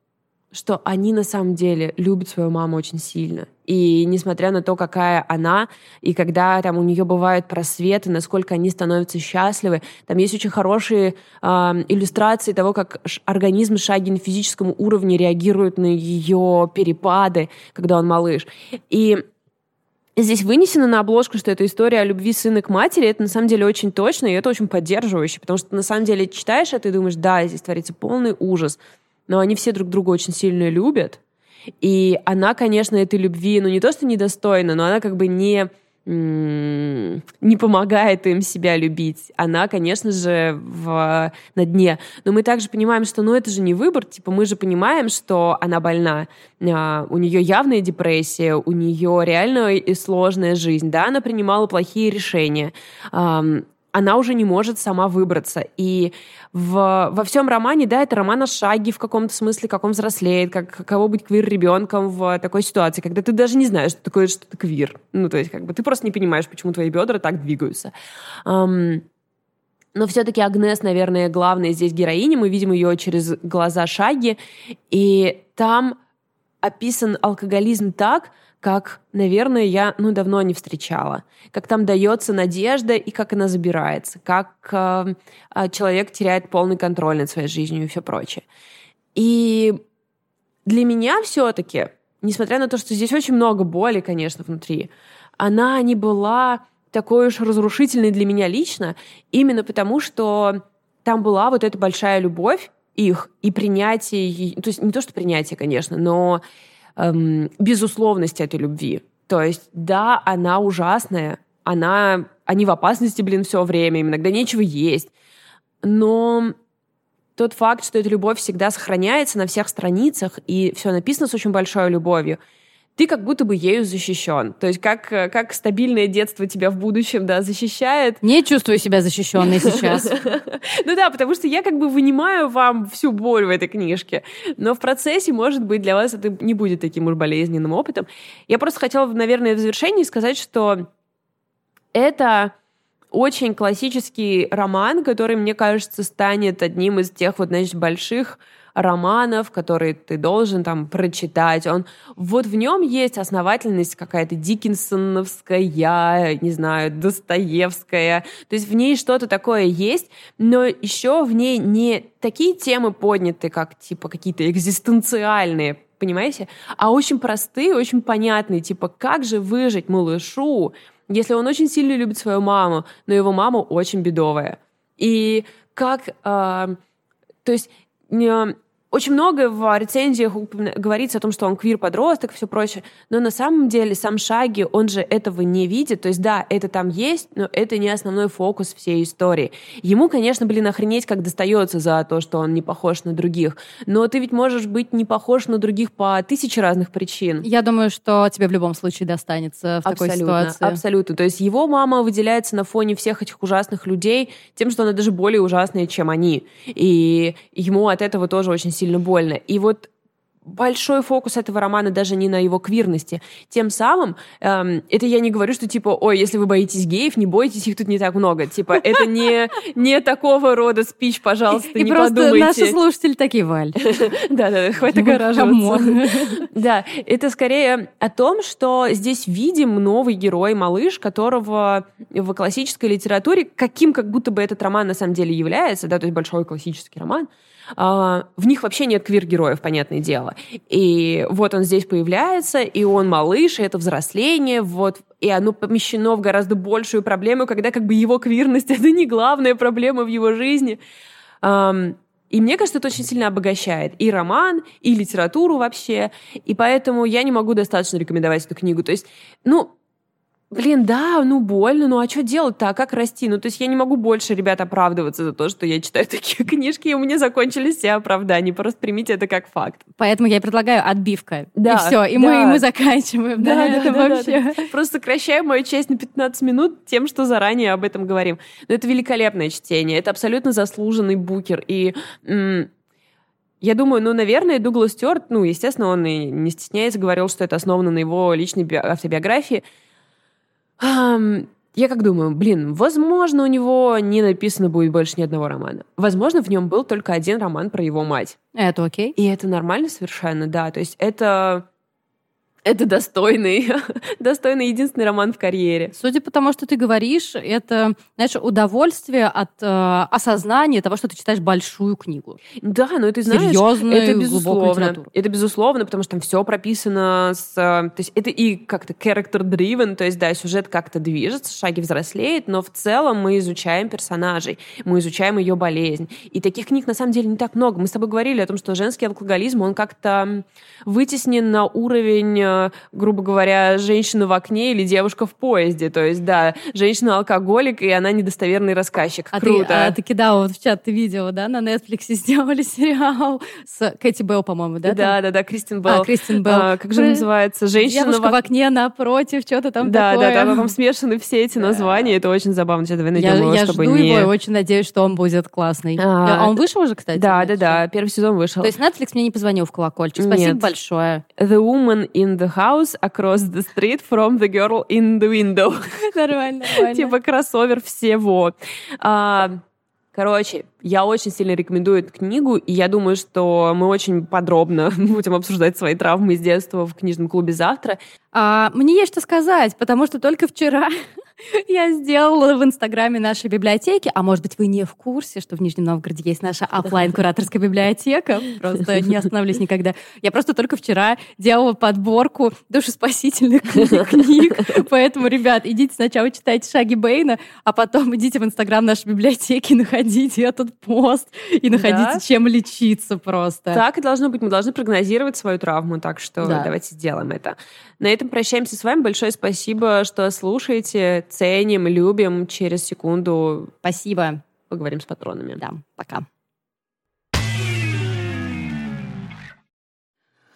что они на самом деле любят свою маму очень сильно. И несмотря на то, какая она, и когда там у нее бывают просветы, насколько они становятся счастливы, там есть очень хорошие э, иллюстрации того, как организм Шаги на физическом уровне реагирует на ее перепады, когда он малыш. И Здесь вынесено на обложку, что это история о любви сына к матери. Это на самом деле очень точно, и это очень поддерживающе, потому что на самом деле читаешь это и думаешь, да, здесь творится полный ужас но они все друг друга очень сильно любят. И она, конечно, этой любви, ну не то, что недостойна, но она как бы не не помогает им себя любить. Она, конечно же, в, на дне. Но мы также понимаем, что ну это же не выбор. Типа мы же понимаем, что она больна. А, у нее явная депрессия, у нее реально и сложная жизнь. Да, она принимала плохие решения она уже не может сама выбраться. И в, во всем романе, да, это роман о шаге в каком-то смысле, как он взрослеет, как каково быть квир-ребенком в такой ситуации, когда ты даже не знаешь, что такое что-то квир. Ну, то есть, как бы, ты просто не понимаешь, почему твои бедра так двигаются. Um, но все-таки Агнес, наверное, главная здесь героиня. Мы видим ее через глаза Шаги. И там описан алкоголизм так, как, наверное, я ну, давно не встречала. Как там дается надежда и как она забирается, как э, человек теряет полный контроль над своей жизнью и все прочее. И для меня все-таки, несмотря на то, что здесь очень много боли, конечно, внутри, она не была такой уж разрушительной для меня лично, именно потому что там была вот эта большая любовь их и принятие, то есть не то, что принятие, конечно, но эм, безусловность этой любви. То есть, да, она ужасная, она, они в опасности, блин, все время, им иногда нечего есть. Но тот факт, что эта любовь всегда сохраняется на всех страницах, и все написано с очень большой любовью, ты как будто бы ею защищен. То есть как, как стабильное детство тебя в будущем да, защищает. Не чувствую себя защищенной сейчас. Ну да, потому что я как бы вынимаю вам всю боль в этой книжке. Но в процессе, может быть, для вас это не будет таким уж болезненным опытом. Я просто хотела, наверное, в завершении сказать, что это очень классический роман, который, мне кажется, станет одним из тех вот, значит, больших романов, которые ты должен там прочитать. Он, вот в нем есть основательность какая-то диккенсоновская, не знаю, Достоевская. То есть в ней что-то такое есть, но еще в ней не такие темы подняты, как типа какие-то экзистенциальные, понимаете? А очень простые, очень понятные, типа как же выжить малышу, если он очень сильно любит свою маму, но его мама очень бедовая. И как... Э, то есть Ja, очень много в рецензиях говорится о том, что он квир-подросток и все прочее, но на самом деле сам Шаги, он же этого не видит, то есть да, это там есть, но это не основной фокус всей истории. Ему, конечно, блин, охренеть как достается за то, что он не похож на других, но ты ведь можешь быть не похож на других по тысяче разных причин. Я думаю, что тебе в любом случае достанется в абсолютно, такой ситуации. Абсолютно, то есть его мама выделяется на фоне всех этих ужасных людей тем, что она даже более ужасная, чем они, и ему от этого тоже очень сильно сильно больно. И вот большой фокус этого романа даже не на его квирности. Тем самым, эм, это я не говорю, что типа, ой, если вы боитесь геев, не бойтесь, их тут не так много. Типа, это не, не такого рода спич, пожалуйста, И не просто подумайте. наши слушатели такие, Валь. Да-да, хватит огораживаться. Да, это скорее о том, что здесь видим новый герой, малыш, которого в классической литературе, каким как будто бы этот роман на самом деле является, да, то есть большой классический роман, а, в них вообще нет квир-героев, понятное дело. И вот он здесь появляется, и он малыш, и это взросление, вот, и оно помещено в гораздо большую проблему, когда как бы его квирность — это не главная проблема в его жизни. И мне кажется, это очень сильно обогащает и роман, и литературу вообще. И поэтому я не могу достаточно рекомендовать эту книгу. То есть, ну, Блин, да, ну больно, ну а что делать-то, а как расти? Ну, то есть я не могу больше, ребят, оправдываться за то, что я читаю такие книжки, и у меня закончились все оправдания. Просто примите это как факт. Поэтому я предлагаю отбивка. Да, и все, и, да. мы, и мы заканчиваем да, на этом да, вообще. Да, да. Просто сокращаем мою часть на 15 минут тем, что заранее об этом говорим. Но это великолепное чтение, это абсолютно заслуженный букер. И я думаю, ну, наверное, Дуглас Стюарт, ну, естественно, он и не стесняется, говорил, что это основано на его личной автобиографии. Я как думаю, блин, возможно, у него не написано будет больше ни одного романа. Возможно, в нем был только один роман про его мать. Это окей. И это нормально совершенно, да. То есть это это достойный, достойный единственный роман в карьере. Судя по тому, что ты говоришь, это, знаешь, удовольствие от э, осознания того, что ты читаешь большую книгу. Да, но это, знаешь, Серьезную, это безусловно. Это безусловно, потому что там все прописано с... Э, то есть это и как-то character-driven, то есть, да, сюжет как-то движется, шаги взрослеет, но в целом мы изучаем персонажей, мы изучаем ее болезнь. И таких книг, на самом деле, не так много. Мы с тобой говорили о том, что женский алкоголизм, он как-то вытеснен на уровень э, грубо говоря, женщина в окне или девушка в поезде. То есть, да, женщина-алкоголик, и она недостоверный рассказчик. А Круто. Ты, а ты кидала вот в чат, ты видела, да, на Netflix сделали сериал с Кэти Белл, по-моему, да? Да, да, да, Кристин Белл. А, Кристин Белл. А, как же называется? Женщина Девушка в... в окне напротив, что-то там да, такое. Да, да, там смешаны все эти названия, это очень забавно. Сейчас давай найдем я, его, я жду не... его и очень надеюсь, что он будет классный. А, а он вышел уже, кстати? Да, да, да, первый сезон вышел. То есть Netflix мне не позвонил в колокольчик. Спасибо Нет. большое. The Woman in the House across the street from the girl in the window. Нормально, нормально. Типа кроссовер всего. А, короче, я очень сильно рекомендую эту книгу, и я думаю, что мы очень подробно будем обсуждать свои травмы из детства в книжном клубе завтра. А, мне есть что сказать, потому что только вчера я сделала в Инстаграме нашей библиотеки, а может быть, вы не в курсе, что в Нижнем Новгороде есть наша офлайн кураторская библиотека. Просто не остановлюсь никогда. Я просто только вчера делала подборку душеспасительных книг. Поэтому, ребят, идите сначала читайте «Шаги Бейна», а потом идите в Инстаграм нашей библиотеки, находите этот пост и находите, да? чем лечиться просто. Так и должно быть. Мы должны прогнозировать свою травму, так что да. давайте сделаем это. На этом прощаемся с вами. Большое спасибо, что слушаете ценим, любим. Через секунду Спасибо. Поговорим с патронами. Да, пока.